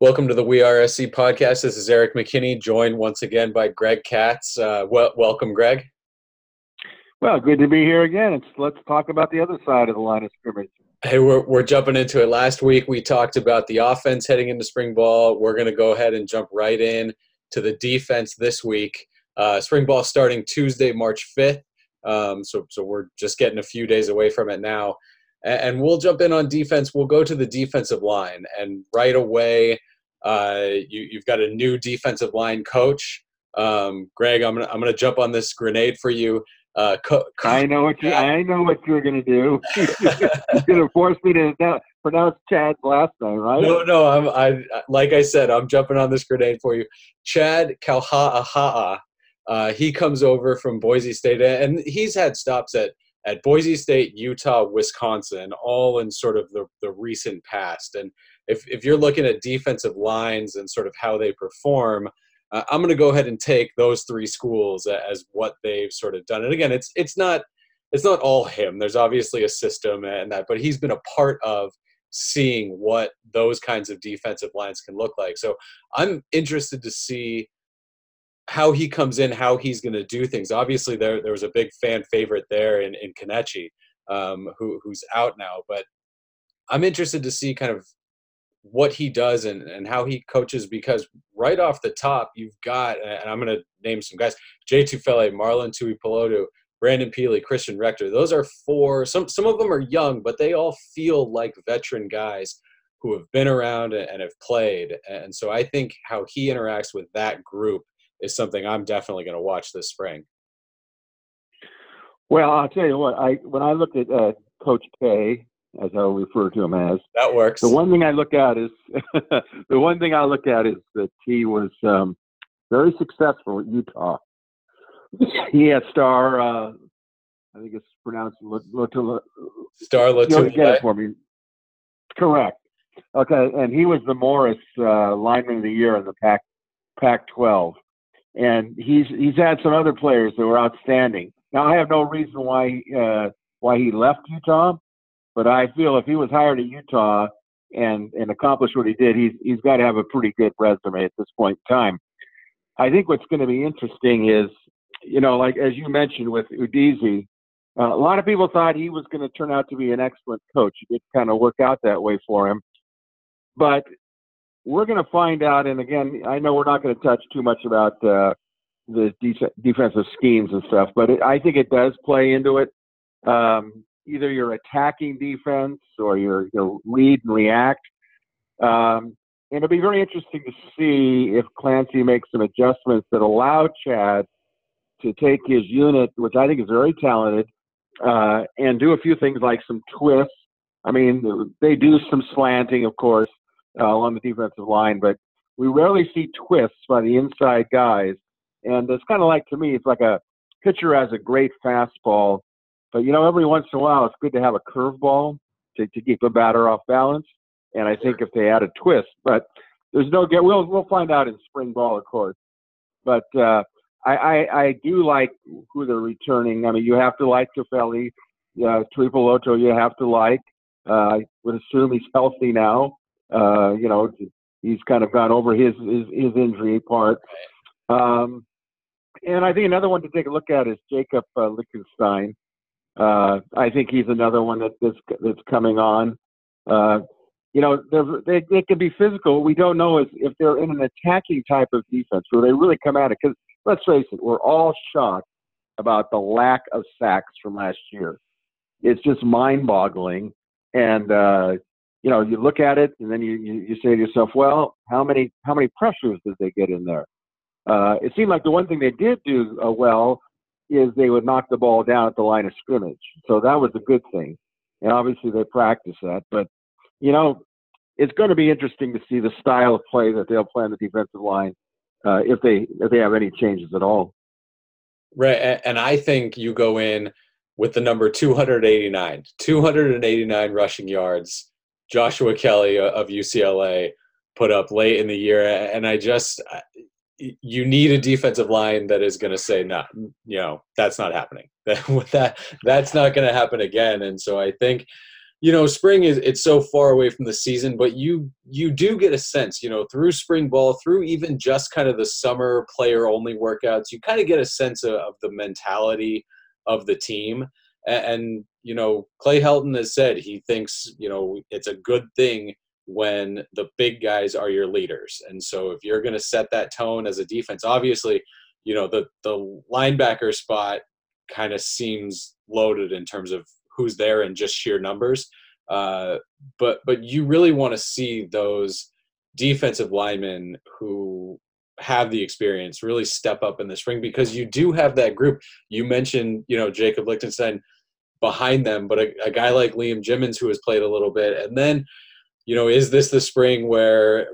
Welcome to the We Are SC podcast. This is Eric McKinney, joined once again by Greg Katz. Uh, well, welcome, Greg. Well, good to be here again. It's, let's talk about the other side of the line of scrimmage. Hey, we're, we're jumping into it. Last week we talked about the offense heading into spring ball. We're going to go ahead and jump right in to the defense this week. Uh, spring ball starting Tuesday, March 5th. Um, so, so we're just getting a few days away from it now. And, and we'll jump in on defense. We'll go to the defensive line. And right away, uh, you, you've got a new defensive line coach. Um, Greg, I'm gonna I'm gonna jump on this grenade for you. Uh, co- I know what you I know what you're gonna do. you're gonna force me to pronounce Chad's last name, right? No, no. I'm I like I said, I'm jumping on this grenade for you. Chad Kauha'aha'a. Uh, he comes over from Boise State, and he's had stops at at Boise State, Utah, Wisconsin, all in sort of the, the recent past. And if, if you're looking at defensive lines and sort of how they perform, uh, I'm going to go ahead and take those three schools as what they've sort of done. And again, it's it's not it's not all him. There's obviously a system and that, but he's been a part of seeing what those kinds of defensive lines can look like. So I'm interested to see how he comes in, how he's going to do things. Obviously, there there was a big fan favorite there in in Kenechi, um, who who's out now, but I'm interested to see kind of what he does and, and how he coaches because right off the top you've got and I'm going to name some guys Jay Tufele, Marlon Tuipulotu, Brandon Pili, Christian Rector. Those are four. Some some of them are young, but they all feel like veteran guys who have been around and have played. And so I think how he interacts with that group is something I'm definitely going to watch this spring. Well, I'll tell you what. I when I looked at uh, Coach K, as I'll refer to him as. That works. The one thing I look at is the one thing I look at is that he was um, very successful at Utah. he had Star, uh, I think it's pronounced Lotula. Star Lotula. Get it for me. Correct. Okay, and he was the Morris uh, lineman of the year in the Pac Pac-12, and he's he's had some other players that were outstanding. Now I have no reason why uh, why he left Utah, but I feel if he was hired at Utah and and accomplished what he did, he's he's got to have a pretty good resume at this point in time. I think what's going to be interesting is, you know, like as you mentioned with Udeze, uh, a lot of people thought he was going to turn out to be an excellent coach. It did kind of work out that way for him, but we're going to find out. And again, I know we're not going to touch too much about uh, the de- defensive schemes and stuff, but it, I think it does play into it. Um, either your attacking defense or your, your lead and react. Um, and it'll be very interesting to see if Clancy makes some adjustments that allow Chad to take his unit, which I think is very talented, uh, and do a few things like some twists. I mean, they do some slanting, of course, uh, along the defensive line, but we rarely see twists by the inside guys. And it's kind of like, to me, it's like a pitcher has a great fastball but you know, every once in a while, it's good to have a curveball to, to keep a batter off balance. And I think if they add a twist, but there's no get. We'll we'll find out in spring ball, of course. But uh, I, I I do like who they're returning. I mean, you have to like Tufele, uh, Tuipulotu. You have to like. Uh, I would assume he's healthy now. Uh, you know, he's kind of gone over his his, his injury part. Um, and I think another one to take a look at is Jacob uh, Lichtenstein. Uh, I think he's another one that, that's that's coming on. Uh, you know, they they can be physical. We don't know if, if they're in an attacking type of defense where they really come at it. Because let's face it, we're all shocked about the lack of sacks from last year. It's just mind-boggling. And uh, you know, you look at it, and then you, you you say to yourself, well, how many how many pressures did they get in there? Uh, it seemed like the one thing they did do uh, well is they would knock the ball down at the line of scrimmage. So that was a good thing. And obviously they practice that. But, you know, it's going to be interesting to see the style of play that they'll play on the defensive line uh, if they if they have any changes at all. Right, and I think you go in with the number 289, 289 rushing yards. Joshua Kelly of UCLA put up late in the year, and I just you need a defensive line that is going to say, no, you know, that's not happening. That that that's not going to happen again. And so I think you know spring is it's so far away from the season but you you do get a sense you know through spring ball through even just kind of the summer player only workouts you kind of get a sense of, of the mentality of the team and, and, you know clay helton has said he thinks you know it's a good thing when the big guys are your leaders and so if you're going to set that tone as a defense obviously you know the the linebacker spot kind of seems loaded in terms of who's there and just sheer numbers. Uh, but but you really want to see those defensive linemen who have the experience really step up in the spring because you do have that group. You mentioned you know Jacob Lichtenstein behind them, but a, a guy like Liam Jimmons who has played a little bit, and then you know is this the spring where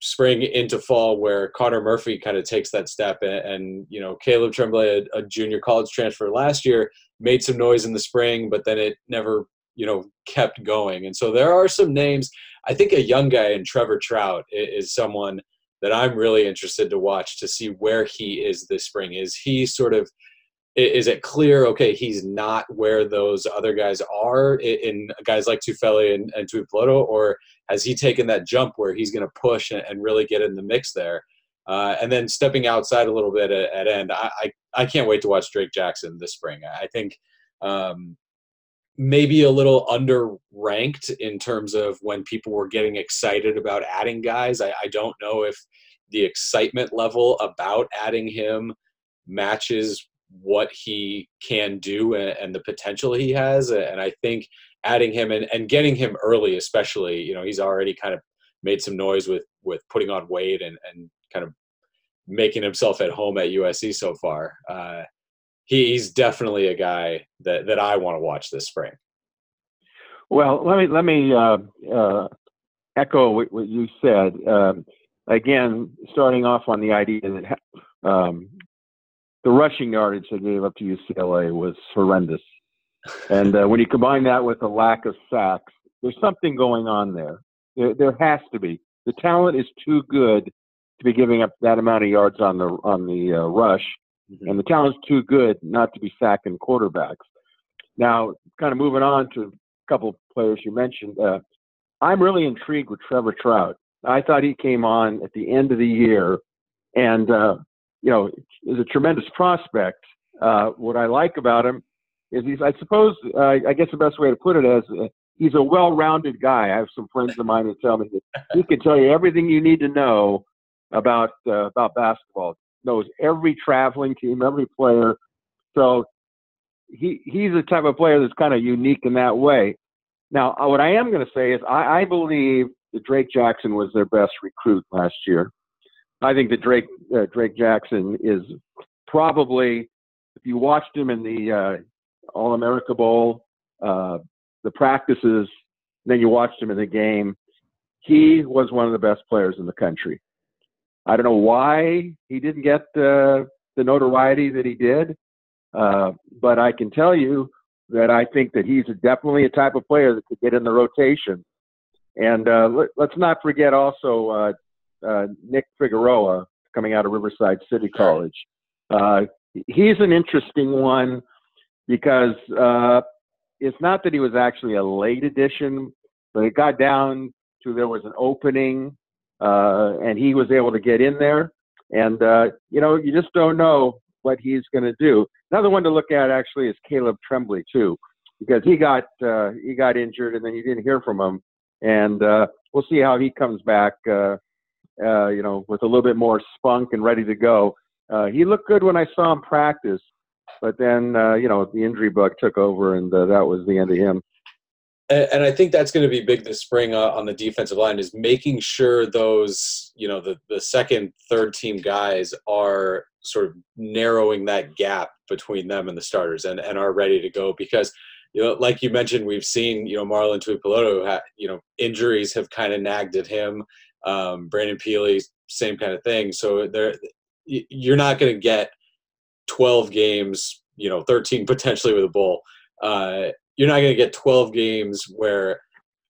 spring into fall where Connor Murphy kind of takes that step? And, and you know Caleb Tremblay a, a, junior college transfer last year made some noise in the spring but then it never you know kept going. And so there are some names. I think a young guy in Trevor Trout is, is someone that I'm really interested to watch to see where he is this spring. Is he sort of is it clear okay he's not where those other guys are in guys like Tufele and, and Tuipulotu or has he taken that jump where he's going to push and, really get in the mix there? Uh, and then stepping outside a little bit at, at end I, I, I can't wait to watch Drake Jackson this spring. I think um, maybe a little underranked in terms of when people were getting excited about adding guys. I, I don't know if the excitement level about adding him matches what he can do and, and, the potential he has. And I think adding him and, and getting him early, especially, you know, he's already kind of made some noise with with putting on weight and, and kind of making himself at home at USC so far. Uh, he, he's definitely a guy that, that I want to watch this spring. Well, let me let me uh, uh, echo what, what, you said. Um, again, starting off on the idea that um, the rushing yardage they gave up to UCLA was horrendous. And uh, when you combine that with the lack of sacks, there's something going on there. There, there has to be. The talent is too good to be giving up that amount of yards on the on the uh, rush, mm-hmm. and the talent is too good not to be sacking quarterbacks. Now, kind of moving on to a couple of players you mentioned, uh, I'm really intrigued with Trevor Trout. I thought he came on at the end of the year, and uh, you know, is a tremendous prospect. Uh, what I like about him is he's, I suppose, uh, I guess the best way to put it is uh, he's a well-rounded guy. I have some friends of mine who tell me that he can tell you everything you need to know about uh, about basketball. Knows every traveling team, every player. So he he's the type of player that's kind of unique in that way. Now, uh, what I am going to say is I, I believe that Drake Jackson was their best recruit last year. I think that Drake uh, Drake Jackson is probably, if you watched him in the uh, All America Bowl, uh, the practices, then you watched him in the game, he was one of the best players in the country. I don't know why he didn't get the the notoriety that he did, uh, but I can tell you that I think that he's definitely a type of player that could get in the rotation. And uh, let, us not forget also uh, Nick Figueroa coming out of Riverside City College. Uh, he's an interesting one because uh, it's not that he was actually a late addition, but it got down to there was an opening uh, and he was able to get in there. And, uh, you know, you just don't know what he's going to do. Another one to look at actually is Caleb Tremblay, too, because he got, uh, he got injured and then you didn't hear from him. And we'll see how he comes back uh, uh, you know, with a little bit more spunk and ready to go. Uh, he looked good when I saw him practice, but then uh, you know the injury bug took over, and uh, that was the end of him. And, and I think that's going to be big this spring uh, on the defensive line is making sure those you know the the second, third team guys are sort of narrowing that gap between them and the starters, and and are ready to go because you know, like you mentioned, we've seen, you know, Marlon Tuipulotu, you know, injuries have kind of nagged at him. Um, Brandon Pili, same kind of thing. So there, you're not going to get 12 games, you know, 13 potentially with a bowl. Uh, you're not going to get 12 games where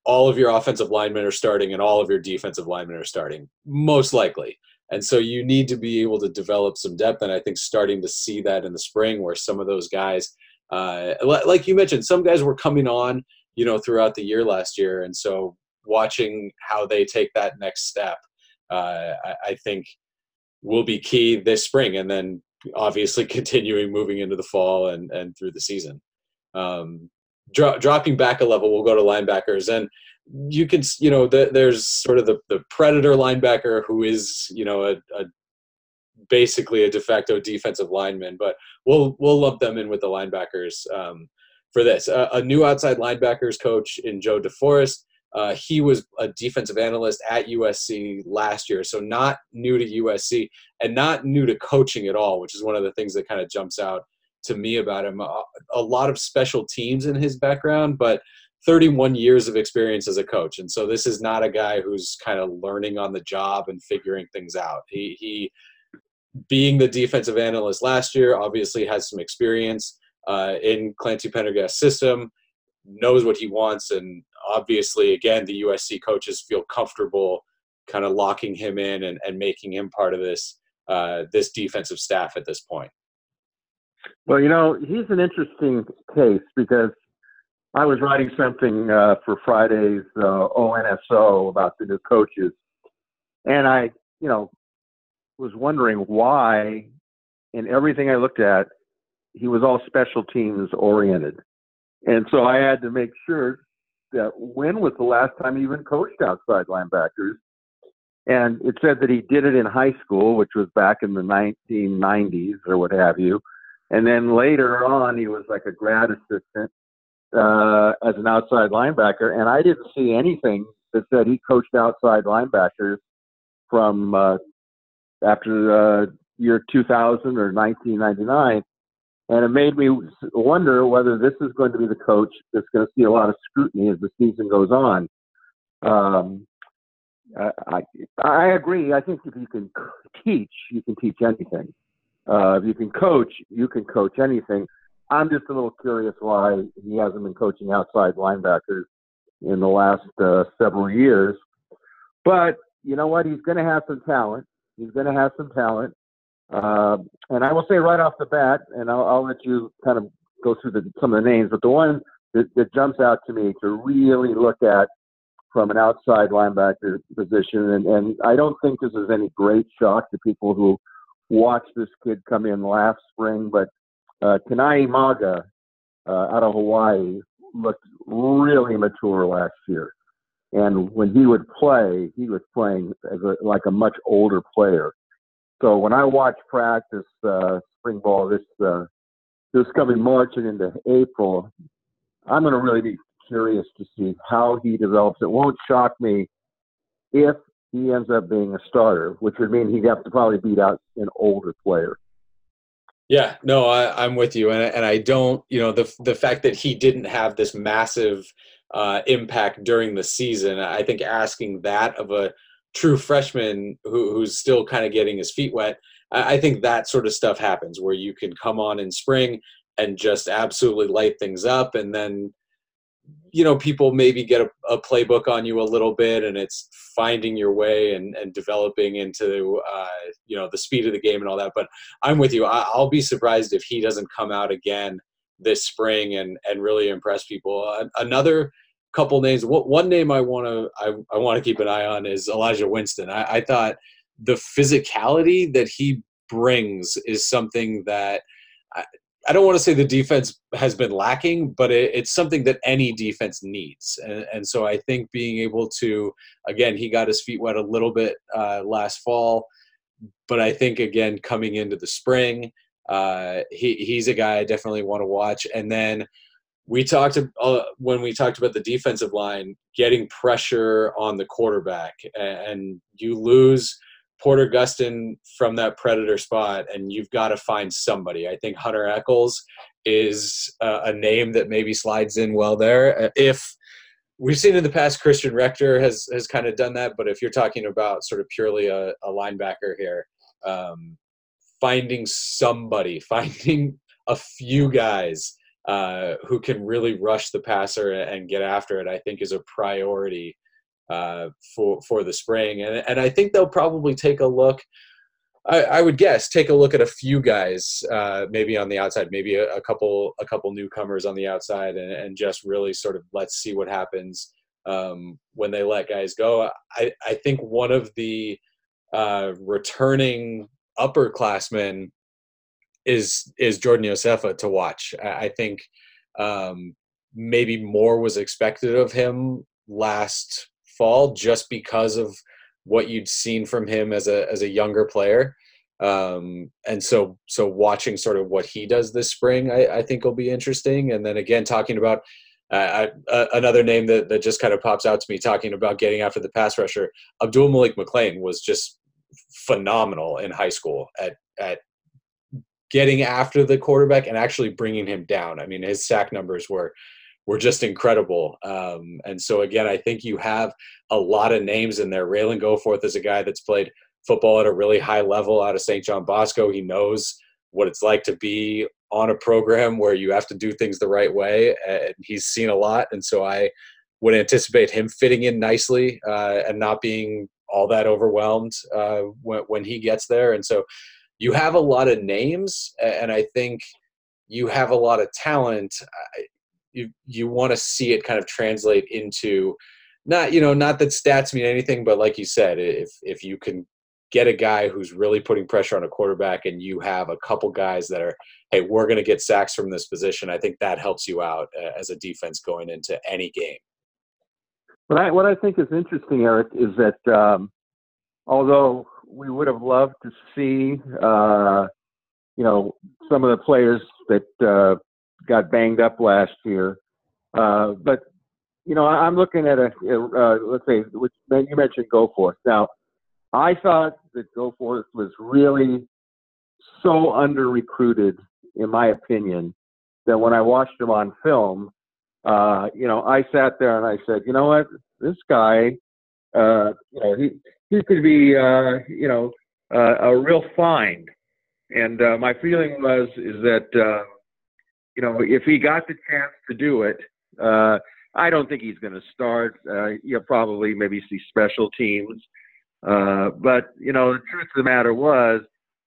all of your offensive linemen are starting and all of your defensive linemen are starting, most likely. And so you need to be able to develop some depth. And I think starting to see that in the spring where some of those guys, uh, like you mentioned, some guys were coming on you know, throughout the year last year. And so watching how they take that next step, uh, I, I think will be key this spring. And then obviously continuing moving into the fall and, and through the season. Um, dro- dropping back a level, we'll go to linebackers. And you can, you know, the, there's sort of the, the predator linebacker who is, you know, a, a basically a de facto defensive lineman, but we'll we'll lump them in with the linebackers um, for this. Uh, a new outside linebackers coach in Joe DeForest. Uh, he was a defensive analyst at USC last year, so not new to USC and not new to coaching at all, which is one of the things that kind of jumps out to me about him. A, a lot of special teams in his background, but 31 years of experience as a coach. And so this is not a guy who's kind of learning on the job and figuring things out. He, he being the defensive analyst last year, obviously has some experience uh, in Clancy Pendergast's system, knows what he wants, and obviously, again, the USC coaches feel comfortable kind of locking him in and, and making him part of this uh, this defensive staff at this point. Well, you know, he's an interesting case because I was writing something uh, for Friday's uh, ONSO about the new coaches, and I, you know, was wondering why, in everything I looked at, he was all special teams oriented. And so I had to make sure that when was the last time he even coached outside linebackers? And it said that he did it in high school, which was back in the 1990s or what have you. And then later on, he was like a grad assistant uh, as an outside linebacker. And I didn't see anything that said he coached outside linebackers from uh, after uh, year 2000 or 1999. And it made me wonder whether this is going to be the coach that's going to see a lot of scrutiny as the season goes on. Um, I, I agree. I think if you can teach, you can teach anything. Uh, if you can coach, you can coach anything. I'm just a little curious why he hasn't been coaching outside linebackers in the last uh, several years. But you know what? He's going to have some talent. He's going to have some talent. Uh, and I will say right off the bat, and I'll, I'll let you kind of go through the, some of the names, but the one that, that jumps out to me to really look at from an outside linebacker position, and, and I don't think this is any great shock to people who watched this kid come in last spring, but uh, Kana'i Mauga uh, out of Hawaii looked really mature last year. And when he would play, he was playing as a, like a much older player. So when I watch practice uh, spring ball this uh, this coming March and into April, I'm going to really be curious to see how he develops. It won't shock me if he ends up being a starter, which would mean he'd have to probably beat out an older player. Yeah, no, I, am with you, and and I don't, you know, the the fact that he didn't have this massive uh, impact during the season. I think asking that of a true freshman who, who's still kind of getting his feet wet, I, I think that sort of stuff happens where you can come on in spring and just absolutely light things up, and then you know people maybe get a, a, playbook on you a little bit and it's finding your way and, and developing into uh, you know the speed of the game and all that but i'm with you I, will be surprised if he doesn't come out again this spring and and really impress people. Another couple names. One name I want to I, I want to keep an eye on is Elijah Winston. I, I thought the physicality that he brings is something that. I, I don't want to say the defense has been lacking, but it, it's something that any defense needs. And, and, so I think being able to, again, he got his feet wet a little bit uh, last fall, but I think, again, coming into the spring, uh, he he's a guy I definitely want to watch. And then we talked uh, when we talked about the defensive line getting pressure on the quarterback, and you lose Porter Gustin from that predator spot, and you've got to find somebody. I think Hunter Echols is uh, a name that maybe slides in well there. Uh, if we've seen in the past, Christian Rector has has kind of done that, but if you're talking about sort of purely a, a linebacker here, um, finding somebody, finding a few guys uh, who can really rush the passer and get after it, I think is a priority uh, for for the spring. And and I think they'll probably take a look I, I, would guess take a look at a few guys, uh, maybe on the outside, maybe a, a, couple a couple newcomers on the outside, and, and just really sort of let's see what happens um, when they let guys go. I, I think one of the uh, returning upperclassmen is is Jordan Iosefa to watch. I, I think um, maybe more was expected of him last fall just because of what you'd seen from him as a as a younger player. Um, and so so watching sort of what he does this spring, I, I think will be interesting. And then again, talking about uh, I, uh, another name that, that just kind of pops out to me, talking about getting after the pass rusher, Abdul Malik McClain was just phenomenal in high school at at getting after the quarterback and actually bringing him down. I mean, his sack numbers were were just incredible. Um, and so again, I think you have a lot of names in there. Ralen Goforth is a guy that's played football at a really high level out of St. John Bosco. He knows what it's like to be on a program where you have to do things the right way, and he's seen a lot. And so I would anticipate him fitting in nicely uh, and not being all that overwhelmed uh, when, when he gets there. And so you have a lot of names, and I think you have a lot of talent you you want to see it kind of translate into not you know not that stats mean anything but like you said if if you can get a guy who's really putting pressure on a quarterback and you have a couple guys that are hey we're going to get sacks from this position i think that helps you out uh, as a defense going into any game. What i what i think is interesting eric is that um, although we would have loved to see uh, you know some of the players that uh, got banged up last year. Uh, but you know, I'm looking at a uh, let's say which you mentioned Goforth. Now, I thought that Goforth was really so under recruited, in my opinion, that when I watched him on film, uh, you know, I sat there and I said, you know what, this guy, uh, you know, he he could be, uh, you know, uh, a real find. And uh, my feeling was is that uh, you know, if he got the chance to do it, uh, I don't think he's going to start. Uh, you'll probably maybe see special teams. Uh, but, you know, the truth of the matter was,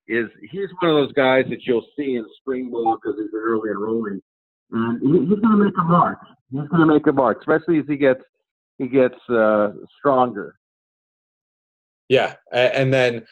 is he's one of those guys that you'll see in spring ball because he's an early enrolling. And he's going to make a mark. He's going to make a mark, especially as he gets he gets uh, stronger. Yeah, and then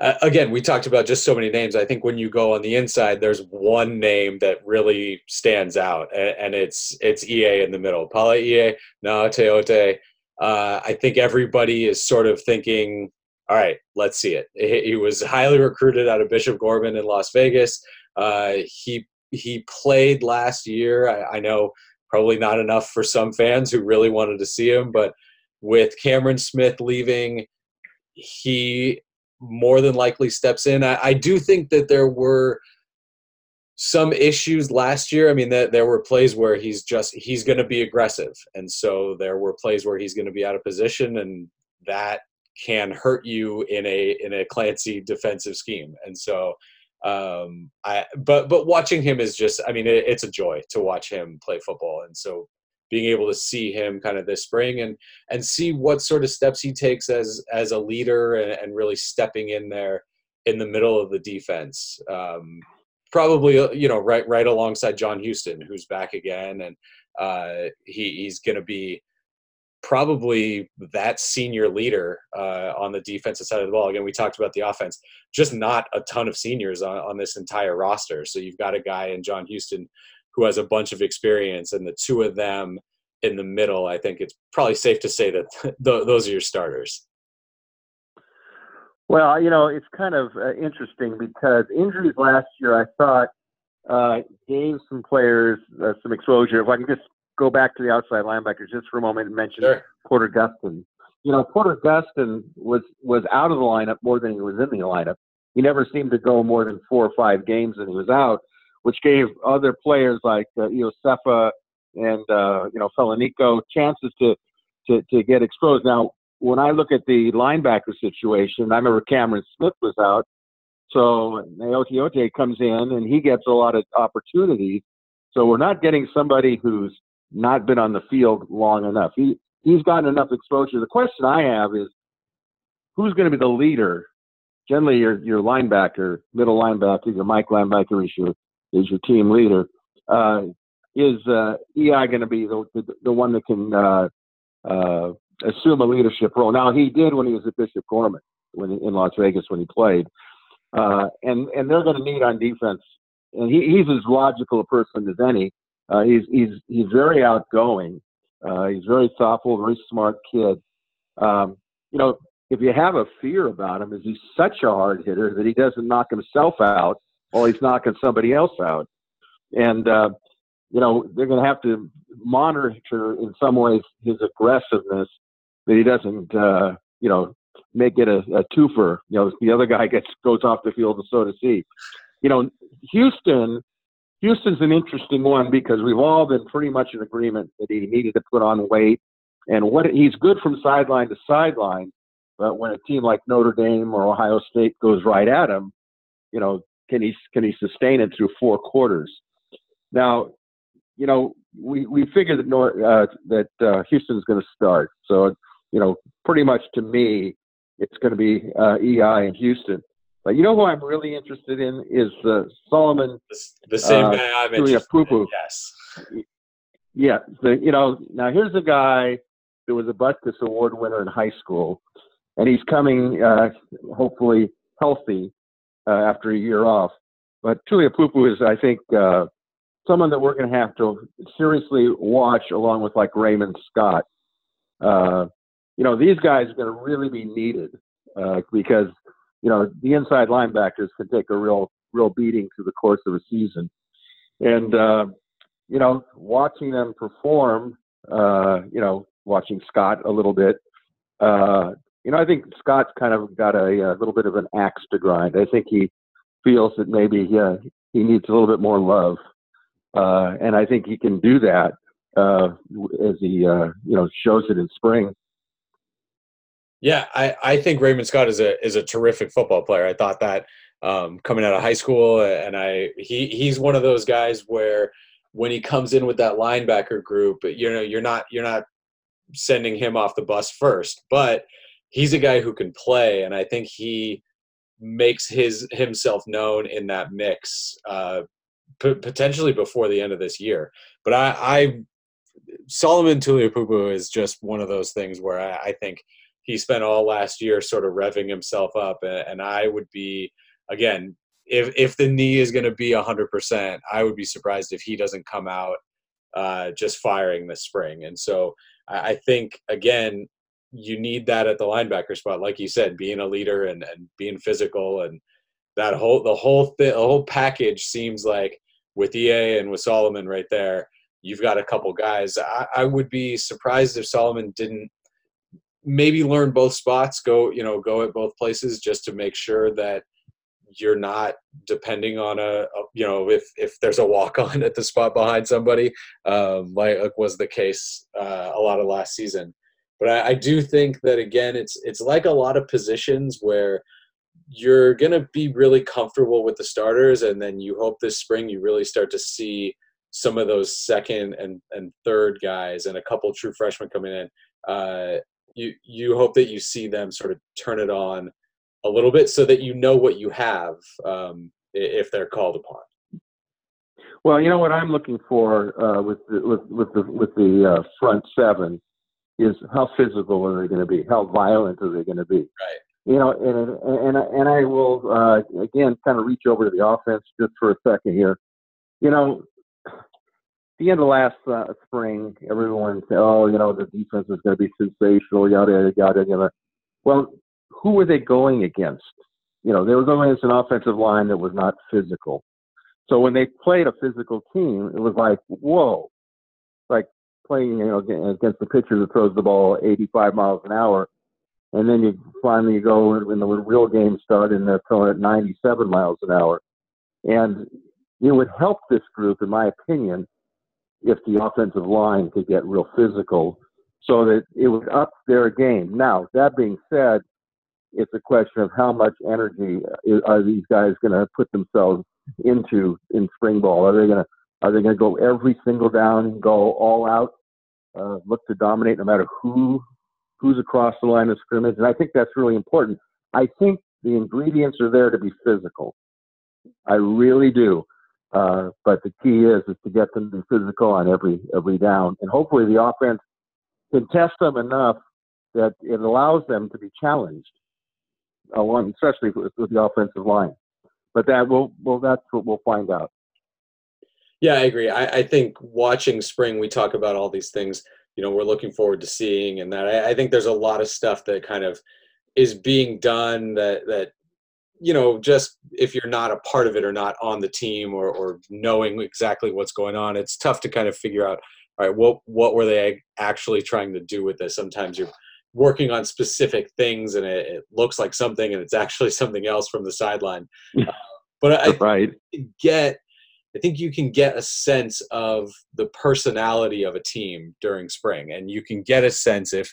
uh, again, we talked about just so many names. I think when you go on the inside, there's one name that really stands out, and, it's it's EA in the middle. Palaie, Na Teote. Uh, I think everybody is sort of thinking, all right, let's see it. He, he was highly recruited out of Bishop Gorman in Las Vegas. Uh, he he played last year. I, I know probably not enough for some fans who really wanted to see him, but with Cameron Smith leaving, he more than likely steps in. I, I do think that there were some issues last year. I mean, that there were plays where he's just he's going to be aggressive, and so there were plays where he's going to be out of position, and that can hurt you in a in a Clancy defensive scheme. And so, um, I but but watching him is just I mean, it, it's a joy to watch him play football, and so being able to see him kind of this spring and and see what sort of steps he takes as as a leader and, and really stepping in there in the middle of the defense. Um, probably uh, you know right right alongside John Houston, who's back again, and uh, he, he's going to be probably that senior leader uh, on the defensive side of the ball. Again, we talked about the offense, just not a ton of seniors on, on this entire roster. So you've got a guy in John Houston who has a bunch of experience, and the two of them in the middle, I think it's probably safe to say that th- those are your starters. Well, you know, it's kind of uh, interesting because injuries last year, I thought, uh, gave some players uh, some exposure. If I can just go back to the outside linebackers just for a moment and mention sure. Porter Gustin. You know, Porter Gustin was was out of the lineup more than he was in the lineup. He never seemed to go more than four or five games, and he was out which gave other players like uh, Iosefa and uh, you know Falaniko chances to, to to get exposed. Now, when I look at the linebacker situation, I remember Cameron Smith was out, so Gaoteote comes in and he gets a lot of opportunities. So we're not getting somebody who's not been on the field long enough. He he's gotten enough exposure. The question I have is, who's going to be the leader generally your your linebacker, middle linebacker, your Mike linebacker is your is your team leader. Uh, is uh, EI going to be the, the, the one that can uh, uh, assume a leadership role? Now he did when he was at Bishop Gorman when in Las Vegas when he played, uh, and and they're going to need on defense. And he, he's as logical a person as any. Uh, he's he's he's very outgoing. Uh, he's very thoughtful, very smart kid. Um, you know, if you have a fear about him, is he's such a hard hitter that he doesn't knock himself out while he's knocking somebody else out. And uh, you know, they're going to have to monitor in some ways his aggressiveness that he doesn't, uh, you know, make it a, a twofer. You know, the other guy gets goes off the field and so does he. You know, Houston, Houston's an interesting one because we've all been pretty much in agreement that he needed to put on weight, and what he's good from sideline to sideline. But when a team like Notre Dame or Ohio State goes right at him, you know, can he can he sustain it through four quarters? Now, you know, we we figure that North, uh, that uh, Houston's going to start. So, you know, pretty much to me, it's going to be uh, EI and Houston. But you know who I'm really interested in is uh, Solomon. The, the same uh, guy I'm interested in. Yes. Yeah. The, you know, now here's a guy that was a Butkus Award winner in high school, and he's coming uh, hopefully healthy uh, after a year off. But Tuliaupupu is, I think, uh, someone that we're going to have to seriously watch along with like Raymond Scott. Uh, you know, these guys are going to really be needed uh, because, you know, the inside linebackers can take a real, real beating through the course of a season. And, uh, you know, watching them perform, uh, you know, watching Scott a little bit, you know, I think Scott's kind of got a, a little bit of an axe to grind. I think he feels that maybe he needs a little bit more love uh, and I think he can do that uh, as he uh, you know shows it in spring. Yeah, I, I think Raymond Scott is a is a terrific football player. I thought that um, coming out of high school, and I he he's one of those guys where when he comes in with that linebacker group, you know you're not you're not sending him off the bus first, but he's a guy who can play, and I think he makes his himself known in that mix uh, p- potentially before the end of this year. But I, I Solomon Tuliaupupu is just one of those things where I, I, think he spent all last year sort of revving himself up, and, I would be again if if the knee is going to be hundred percent, I would be surprised if he doesn't come out uh, just firing this spring. And so I think again you need that at the linebacker spot, like you said, being a leader and, and being physical and that whole the whole thing the whole package seems like with EA and with Solomon right there, you've got a couple guys. I, I would be surprised if Solomon didn't maybe learn both spots, go you know go at both places just to make sure that you're not depending on a, a, you know if if there's a walk on at the spot behind somebody um, like, was the case uh, a lot of last season but I, I, do think that again it's it's like a lot of positions where you're to be really comfortable with the starters and then you hope this spring you really start to see some of those second and, and third guys and a couple true freshmen coming in. Uh, you you hope that you see them sort of turn it on a little bit so that you know what you have um, if they're called upon. Well you know what i'm looking for uh, with the, with with the with the uh, front seven is how physical are they going to be how violent are they going to be right you know, and and and I will uh, again kind of reach over to the offense just for a second here. You know, the end of last uh, spring, everyone said, "Oh, you know, the defense is going to be sensational." Yada yada yada. Well, who were they going against? You know, they were going against an offensive line that was not physical. So when they played a physical team, it was like, whoa, like playing, you know, against the pitcher that throws the ball 85 miles an hour and then you finally go when the real game started and they're throwing at 97 miles an hour. And it would help this group, in my opinion, if the offensive line could get real physical so that it would up their game. Now, that being said, it's a question of how much energy uh, are these guys going to put themselves into in spring ball? Are they going to are they going to go every single down and go all out, uh, look to dominate no matter who who's across the line of scrimmage, and I think that's really important. I think the ingredients are there to be physical. I really do. Uh, but the key is is to get them to be physical on every every down, and hopefully the offense can test them enough that it allows them to be challenged, along, especially with, with the offensive line. But that will well, that's what we'll find out. Yeah, I agree. I, I think watching spring, we talk about all these things. You know, we're looking forward to seeing, and that I, I think there's a lot of stuff that kind of is being done that that you know just if you're not a part of it or not on the team or, or knowing exactly what's going on it's tough to kind of figure out all right what what were they actually trying to do with this sometimes you're working on specific things and it, it looks like something and it's actually something else from the sideline uh, but i right. get i think you can get a sense of the personality of a team during spring and you can get a sense if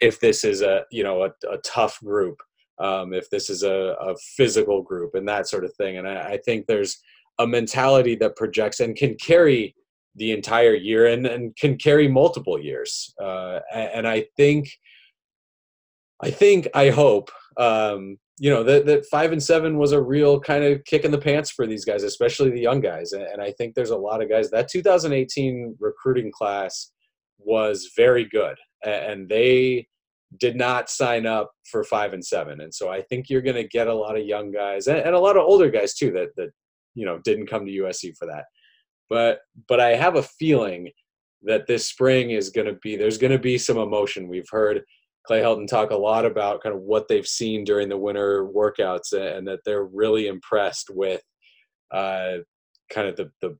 if this is a you know a, a tough group um, if this is a, a, physical group and that sort of thing. And I, I, think there's a mentality that projects and can carry the entire year and, and can carry multiple years. Uh, and i think i think i hope um, you know that, that five and seven was a real kind of kick in the pants for these guys especially the young guys and, and i think there's a lot of guys that 2018 recruiting class was very good and they did not sign up for five and seven. And so I think you're going to get a lot of young guys and, and, a lot of older guys too that, that, you know, didn't come to USC for that. But, but I have a feeling that this spring is going to be, there's going to be some emotion. We've heard Clay Helton talk a lot about kind of what they've seen during the winter workouts and that they're really impressed with, uh, kind of the, the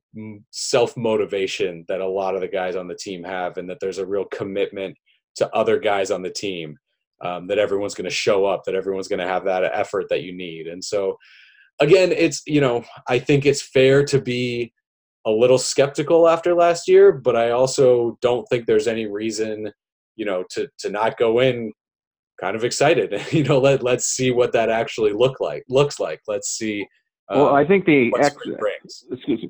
self motivation that a lot of the guys on the team have and that there's a real commitment to other guys on the team um, that everyone's going to show up that everyone's going to have that effort that you need. And so again it's you know i think it's fair to be a little skeptical after last year but i also don't think there's any reason you know to to not go in kind of excited you know let let's see what that actually look like looks like let's see um, well i think the x brings. excuse me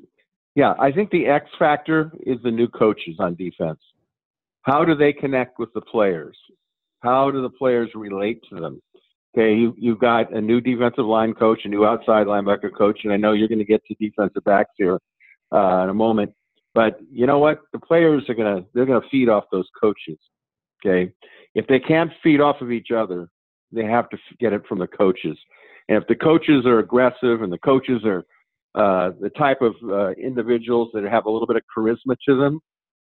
yeah i think the x factor is the new coaches on defense how do they connect with the players? How do the players relate to them? Okay, you, you've got a new defensive line coach, a new outside linebacker coach, and I know you're going to get to defensive backs here uh, in a moment. But you know what? The players are going to they're going to feed off those coaches. Okay, if they can't feed off of each other, they have to get it from the coaches. And if the coaches are aggressive and the coaches are uh, the type of uh, individuals that have a little bit of charisma to them,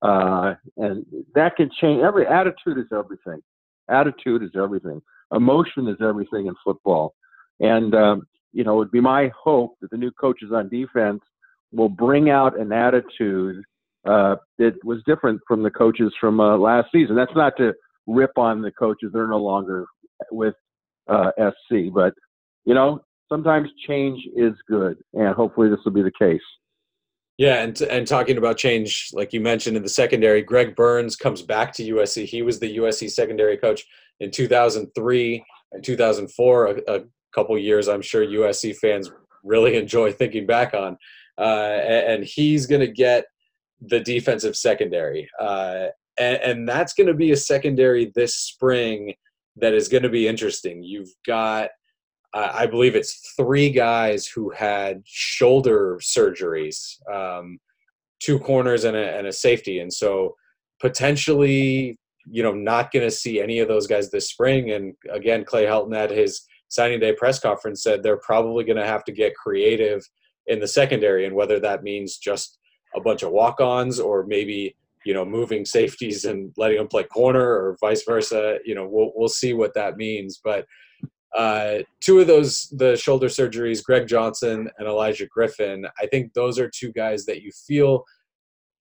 uh, and that can change. Every attitude is everything. Attitude is everything. Emotion is everything in football. And um, you know, it would be my hope that the new coaches on defense will bring out an attitude uh, that was different from the coaches from uh, last season. That's not to rip on the coaches; they're no longer with uh, SC. But you know, sometimes change is good, and hopefully this will be the case. Yeah, and and talking about change, like you mentioned in the secondary, Greg Burns comes back to USC. He was the USC secondary coach in 2003 and 2004, a, a couple years I'm sure USC fans really enjoy thinking back on. Uh, and, he's going to get the defensive secondary, uh, and, and that's going to be a secondary this spring that is going to be interesting. You've got I believe it's three guys who had shoulder surgeries, um, two corners and a, and a safety, and so potentially, you know, not going to see any of those guys this spring. And again, Clay Helton at his signing day press conference said they're probably going to have to get creative in the secondary, and whether that means just a bunch of walk-ons or maybe you know moving safeties and letting them play corner or vice versa. You know, we'll we'll see what that means, but uh, two of those, the shoulder surgeries, Greg Johnson and Elijah Griffin, I think those are two guys that you feel.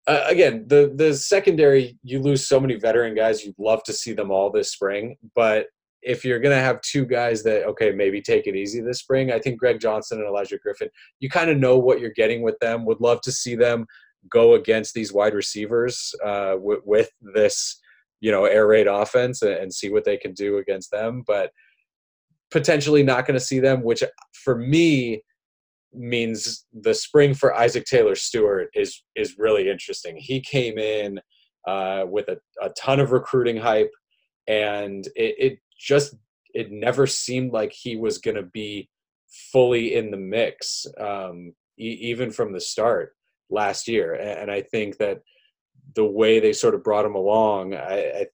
Uh, again, the the secondary, you lose so many veteran guys. You'd love to see them all this spring, but if you're going to have two guys that okay maybe take it easy this spring i think greg johnson and elijah griffin you kind of know what you're getting with them would love to see them go against these wide receivers uh, w- with this you know air raid offense and, and, see what they can do against them but potentially not going to see them, which for me means the spring for Isaac Taylor Stewart is is really interesting. He came in uh, with a, a ton of recruiting hype, and it, it just it never seemed like he was going to be fully in the mix, um, e- even from the start last year. And I think that the way they sort of brought him along, I,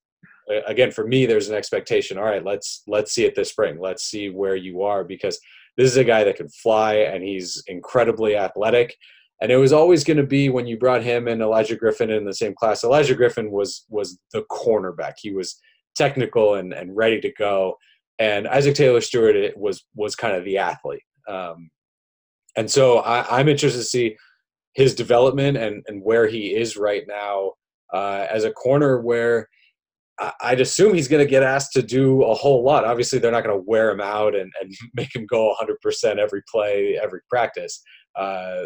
I, again, for me, there's an expectation. All right, let's let's see it this spring. Let's see where you are because this is a guy that can fly and he's incredibly athletic. And it was always going to be when you brought him and Elijah Griffin in the same class. Elijah Griffin was was the cornerback. He was technical and, and ready to go. And Isaac Taylor Stewart was was kind of the athlete. Um, and so I, am interested to see his development and, and where he is right now uh, as a corner where I'd assume he's going to get asked to do a whole lot. Obviously, they're not going to wear him out and, and make him go 100% every play, every practice. Uh,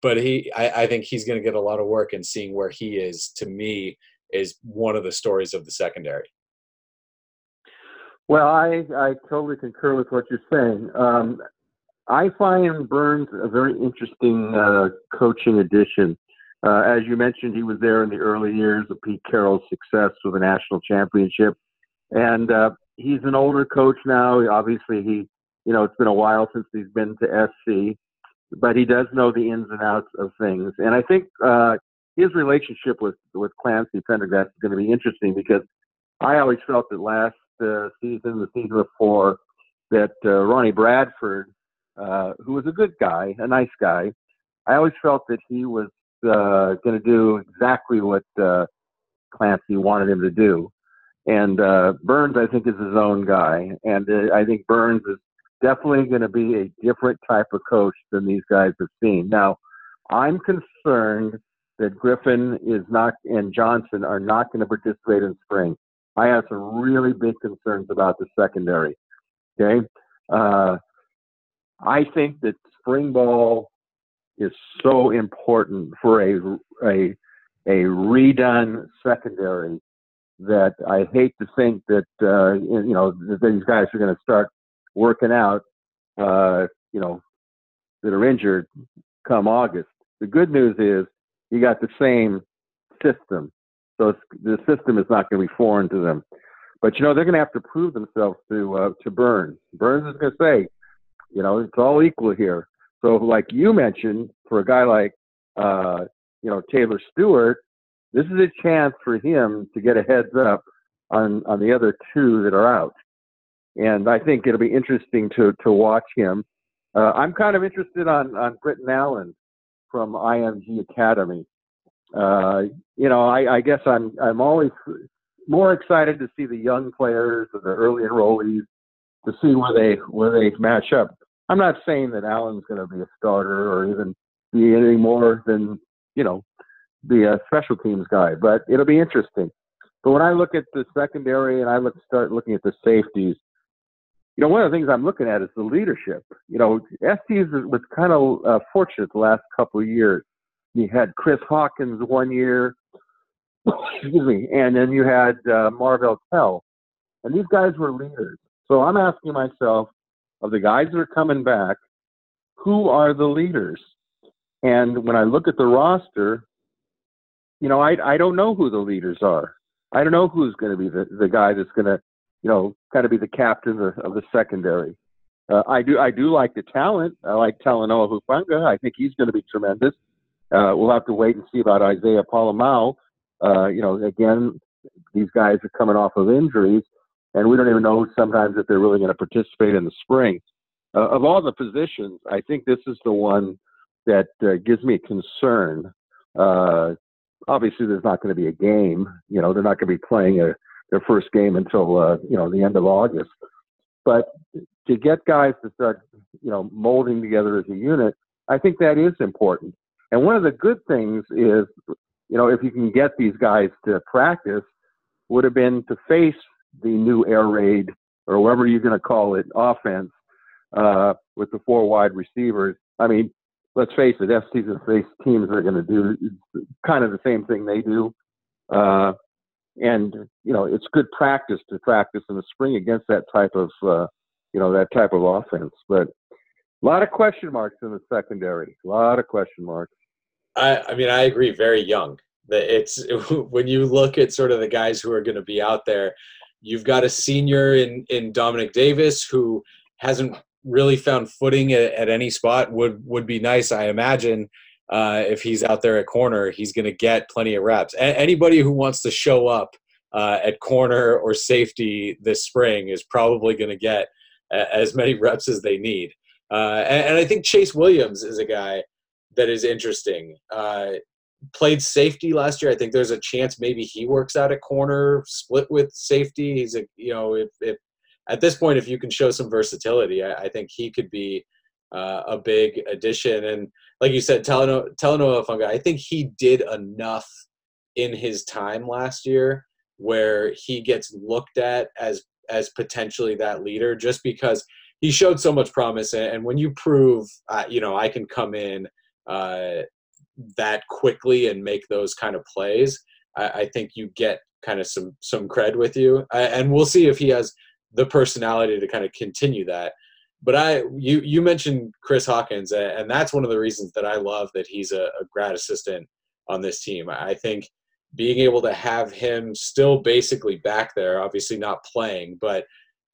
but he, I, I think he's going to get a lot of work, and seeing where he is, to me, is one of the stories of the secondary. Well, I, I totally concur with what you're saying. Um, I find Burns a very interesting uh, coaching addition. Uh, as you mentioned, he was there in the early years of Pete Carroll's success with a national championship, and uh, he's an older coach now. Obviously, he, you know, it's been a while since he's been to SC, but he does know the ins and outs of things. And I think uh, his relationship with with Clancy Pendergast is going to be interesting because I always felt that last uh, season, the season before, that uh, Ronnie Bradford, uh, who was a good guy, a nice guy, I always felt that he was uh, going to do exactly what uh, Clancy wanted him to do. And uh, Burns, I think, is his own guy, and uh, I think Burns is definitely going to be a different type of coach than these guys have seen. Now, I'm concerned that Griffin is not and Johnson are not going to participate in spring. I have some really big concerns about the secondary. Okay, uh, I think that spring ball is so important for a a a redone secondary that I hate to think that uh, you know that these guys are going to start working out, uh, you know, that are injured come August. The good news is you got the same system, so the system is not going to be foreign to them. But you know they're going to have to prove themselves to uh, to Burns. Burns is going to say, you know, it's all equal here. So, like you mentioned, for a guy like uh, you know Taylor Stewart, this is a chance for him to get a heads up on on the other two that are out and I think it'll be interesting to to watch him. Uh, I'm kind of interested on on Britton Allen from IMG Academy. Uh, you know, I, I guess I'm I'm always more excited to see the young players the early enrollees to see where they where they match up. I'm not saying that Allen's going to be a starter or even be any more than you know be a special teams guy, but it'll be interesting. But when I look at the secondary and I look start looking at the safeties, you know, one of the things I'm looking at is the leadership. You know, SC was kind of uh, fortunate the last couple of years. You had Chris Hawkins one year, excuse me, and then you had uh, Marvell Tell, and these guys were leaders. So I'm asking myself, of the guys that are coming back, who are the leaders? And when I look at the roster, you know, I I don't know who the leaders are. I don't know who's going to be the, the guy that's going to you know, kind of be the captain of, of the secondary. Uh, I do I do like the talent. I like Talanoa Hufanga. I think he's going to be tremendous. Uh, we'll have to wait and see about Isaiah Pola-Mao. Uh, you know, again, these guys are coming off of injuries, and we don't even know sometimes if they're really going to participate in the spring. Uh, of all the positions, I think this is the one that uh, gives me concern. Uh, obviously, there's not going to be a game. You know, they're not going to be playing a their first game until uh, you know the end of August. But to get guys to start you know molding together as a unit, I think that is important. And one of the good things is, you know, if you can get these guys to practice, would have been to face the new air raid or whatever you're going to call it offense uh, with the four wide receivers. I mean, let's face it, FC's and face teams are going to do kind of the same thing they do. Uh, and you know it's good practice to practice in the spring against that type of uh, you know that type of offense. But a lot of question marks in the secondary. A lot of question marks. I, I mean, I agree. Very young. That it's when you look at sort of the guys who are going to be out there. You've got a senior in in Dominic Davis who hasn't really found footing at, at any spot. Would would be nice, I imagine. Uh, if he's out there at corner, he's going to get plenty of reps. A- anybody who wants to show up uh, at corner or safety this spring is probably going to get a- as many reps as they need. Uh, and, and, I think Chase Williams is a guy that is interesting. Uh, played safety last year. I think there's a chance maybe he works out at corner, split with safety. He's a you know if, if at this point if you can show some versatility, I, I think he could be uh, a big addition. And like you said, Talanoa, Talanoa Hufanga, I think he did enough in his time last year where he gets looked at as as potentially that leader just because he showed so much promise and, when you prove uh, you know i can come in uh, that quickly and make those kind of plays, I, I think you get kind of some some cred with you. I, and we'll see if he has the personality to kind of continue that. But I, you, you mentioned Chris Hawkins, and that's one of the reasons that I love that he's a, a grad assistant on this team. I think being able to have him still basically back there, obviously not playing, but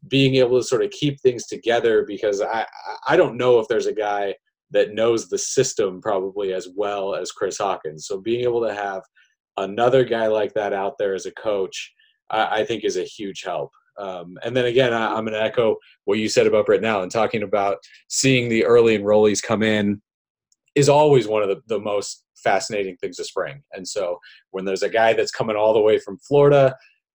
being able to sort of keep things together because I I don't know if there's a guy that knows the system probably as well as Chris Hawkins. So being able to have another guy like that out there as a coach, I, I think is a huge help. Um, and then again, I, am going to echo what you said about Brett now and talking about seeing the early enrollees come in is always one of the, the most fascinating things of spring. And so when there's a guy that's coming all the way from Florida,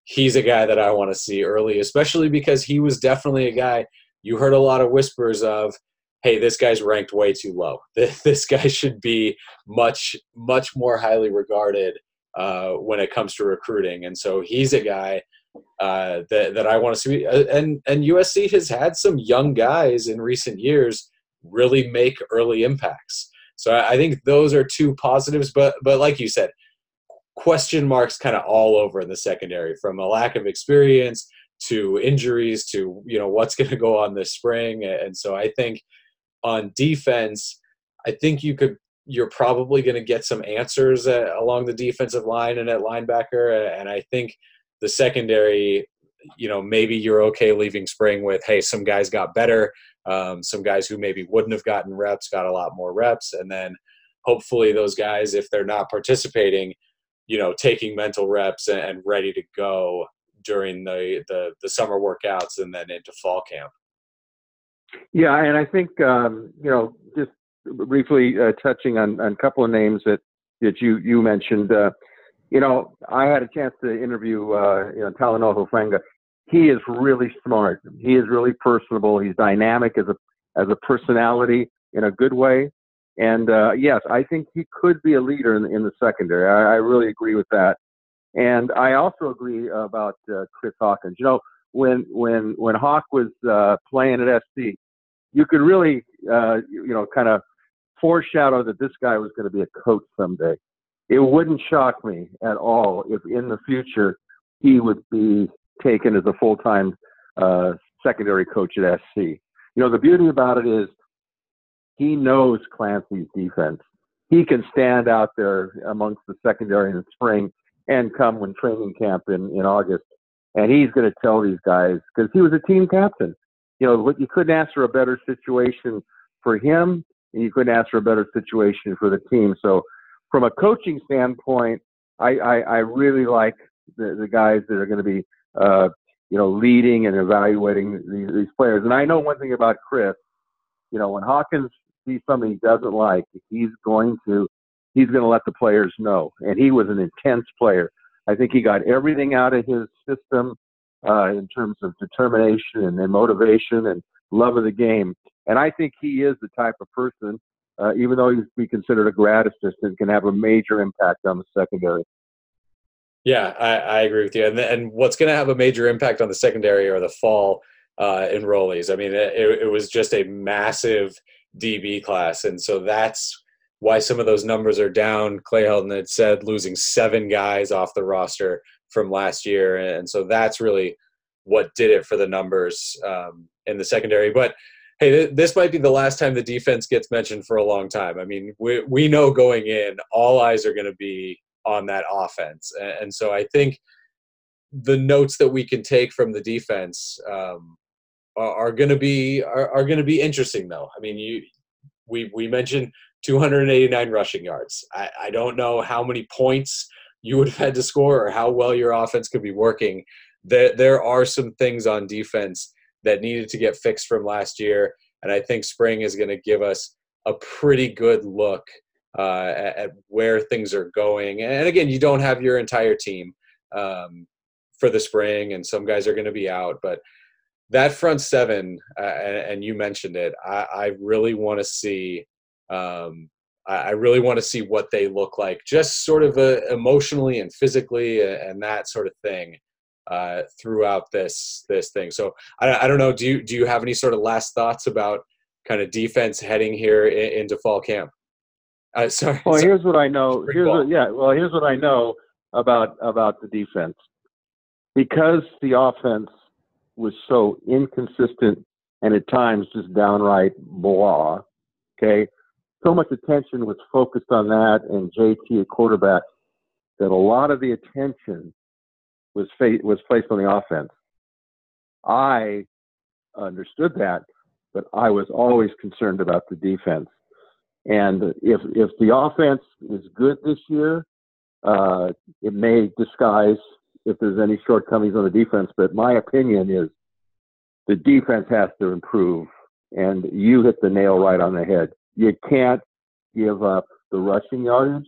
he's a guy that I want to see early, especially because he was definitely a guy you heard a lot of whispers of hey, this guy's ranked way too low. This guy should be much, much more highly regarded uh, when it comes to recruiting. And so he's a guy uh, that, that I want to see. Uh, and, and USC has had some young guys in recent years really make early impacts. So I think those are two positives. But, but like you said, question marks kind of all over in the secondary from a lack of experience to injuries to you know what's going to go on this spring and so i think on defense, I think you could you're probably going to get some answers uh, along the defensive line and at linebacker. And I think the secondary, you know, maybe you're okay leaving spring with, hey, some guys got better. Um, some guys who maybe wouldn't have gotten reps got a lot more reps. And then hopefully those guys, if they're not participating, you know, taking mental reps and ready to go during the, the, the summer workouts and then into fall camp. Yeah, and I think um, you know, just briefly uh, touching on, on a couple of names that that you you mentioned. Uh, you know, I had a chance to interview uh, you know Talanoa Hufanga. He is really smart. He is really personable. He's dynamic as a as a personality in a good way. And uh, yes, I think he could be a leader in, in the secondary. I, I really agree with that. And I also agree about uh, Chris Hawkins. You know, when when when Hawk was uh, playing at SC, you could really uh, you know kind of foreshadow that this guy was going to be a coach someday. It wouldn't shock me at all if in the future he would be taken as a full time uh, secondary coach at SC. You know the beauty about it is he knows Clancy's defense. He can stand out there amongst the secondary in the spring and come when training camp in, in August and he's going to tell these guys because he was a team captain. You know, you couldn't ask for a better situation for him, and you couldn't ask for a better situation for the team. So, from a coaching standpoint, I, I, I really like the, the guys that are going to be, uh, you know, leading and evaluating these, these players. And I know one thing about Chris. You know, when Hawkins sees something he doesn't like, he's going to he's going to let the players know. And he was an intense player. I think he got everything out of his system uh, in terms of determination and, and, motivation and love of the game. And I think he is the type of person, uh, even though he's be considered a grad assistant, can have a major impact on the secondary. Yeah, I, I agree with you. And, and what's going to have a major impact on the secondary are the fall uh, enrollees. I mean, it, it was just a massive DB class, and so that's why some of those numbers are down. Clay Helton had said losing seven guys off the roster from last year, and so that's really what did it for the numbers um, in the secondary. But hey, this might be the last time the defense gets mentioned for a long time. I mean, we we know going in, all eyes are going to be on that offense, and so I think the notes that we can take from the defense um, are, are going to be are, are going to be interesting though. I mean, you we we mentioned 289 rushing yards. I, I don't know how many points you would have had to score or how well your offense could be working. There there are some things on defense that needed to get fixed from last year, and I think spring is going to give us a pretty good look uh, at, at, where things are going. And again, you don't have your entire team um, for the spring, and some guys are going to be out, but that front seven, uh, and, you mentioned it, I, I really want to see. Um, I really want to see what they look like, just sort of uh, emotionally and physically, and that sort of thing uh, throughout this this thing. So I, I don't know. Do you do you have any sort of last thoughts about kind of defense heading here into fall camp? Uh, sorry. Well, sorry. here's what I know. Here's what, yeah. Well, here's what I know about about the defense. Because the offense was so inconsistent and at times just downright blah. Okay, so much attention was focused on that and JT at quarterback that a lot of the attention was fa- was placed on the offense. I understood that, but I was always concerned about the defense. And if if the offense is good this year, uh, it may disguise if there's any shortcomings on the defense. But my opinion is the defense has to improve. And you hit the nail right on the head. You can't give up the rushing yards.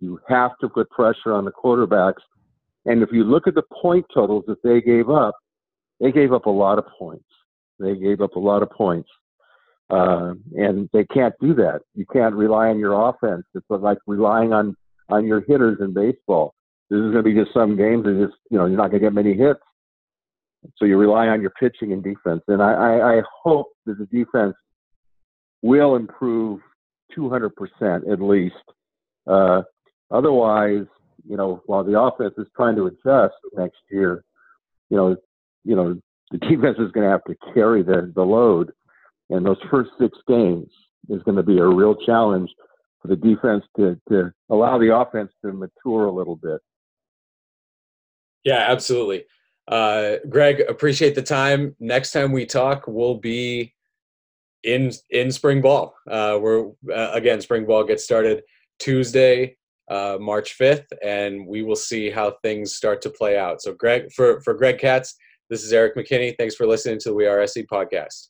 You have to put pressure on the quarterbacks. And if you look at the point totals that they gave up, they gave up a lot of points. They gave up a lot of points. Uh, and they can't do that. You can't rely on your offense. It's like relying on, on your hitters in baseball. This is going to be just some games that just, you know, you're not going to get many hits. So you rely on your pitching and defense. And I, I, I hope that the defense will improve 200% at least. Uh, otherwise, you know, while the offense is trying to adjust next year, you know, you know, the defense is going to have to carry the, the load. And those first six games is going to be a real challenge for the defense to, to allow the offense to mature a little bit. Yeah, absolutely. Uh, Greg, appreciate the time. Next time we talk, we'll be in in spring ball. Uh, we're uh, again, spring ball gets started Tuesday, uh, March fifth, and we will see how things start to play out. So, Greg, for for Greg Katz, this is Eric McKinney. Thanks for listening to the We Are SC podcast.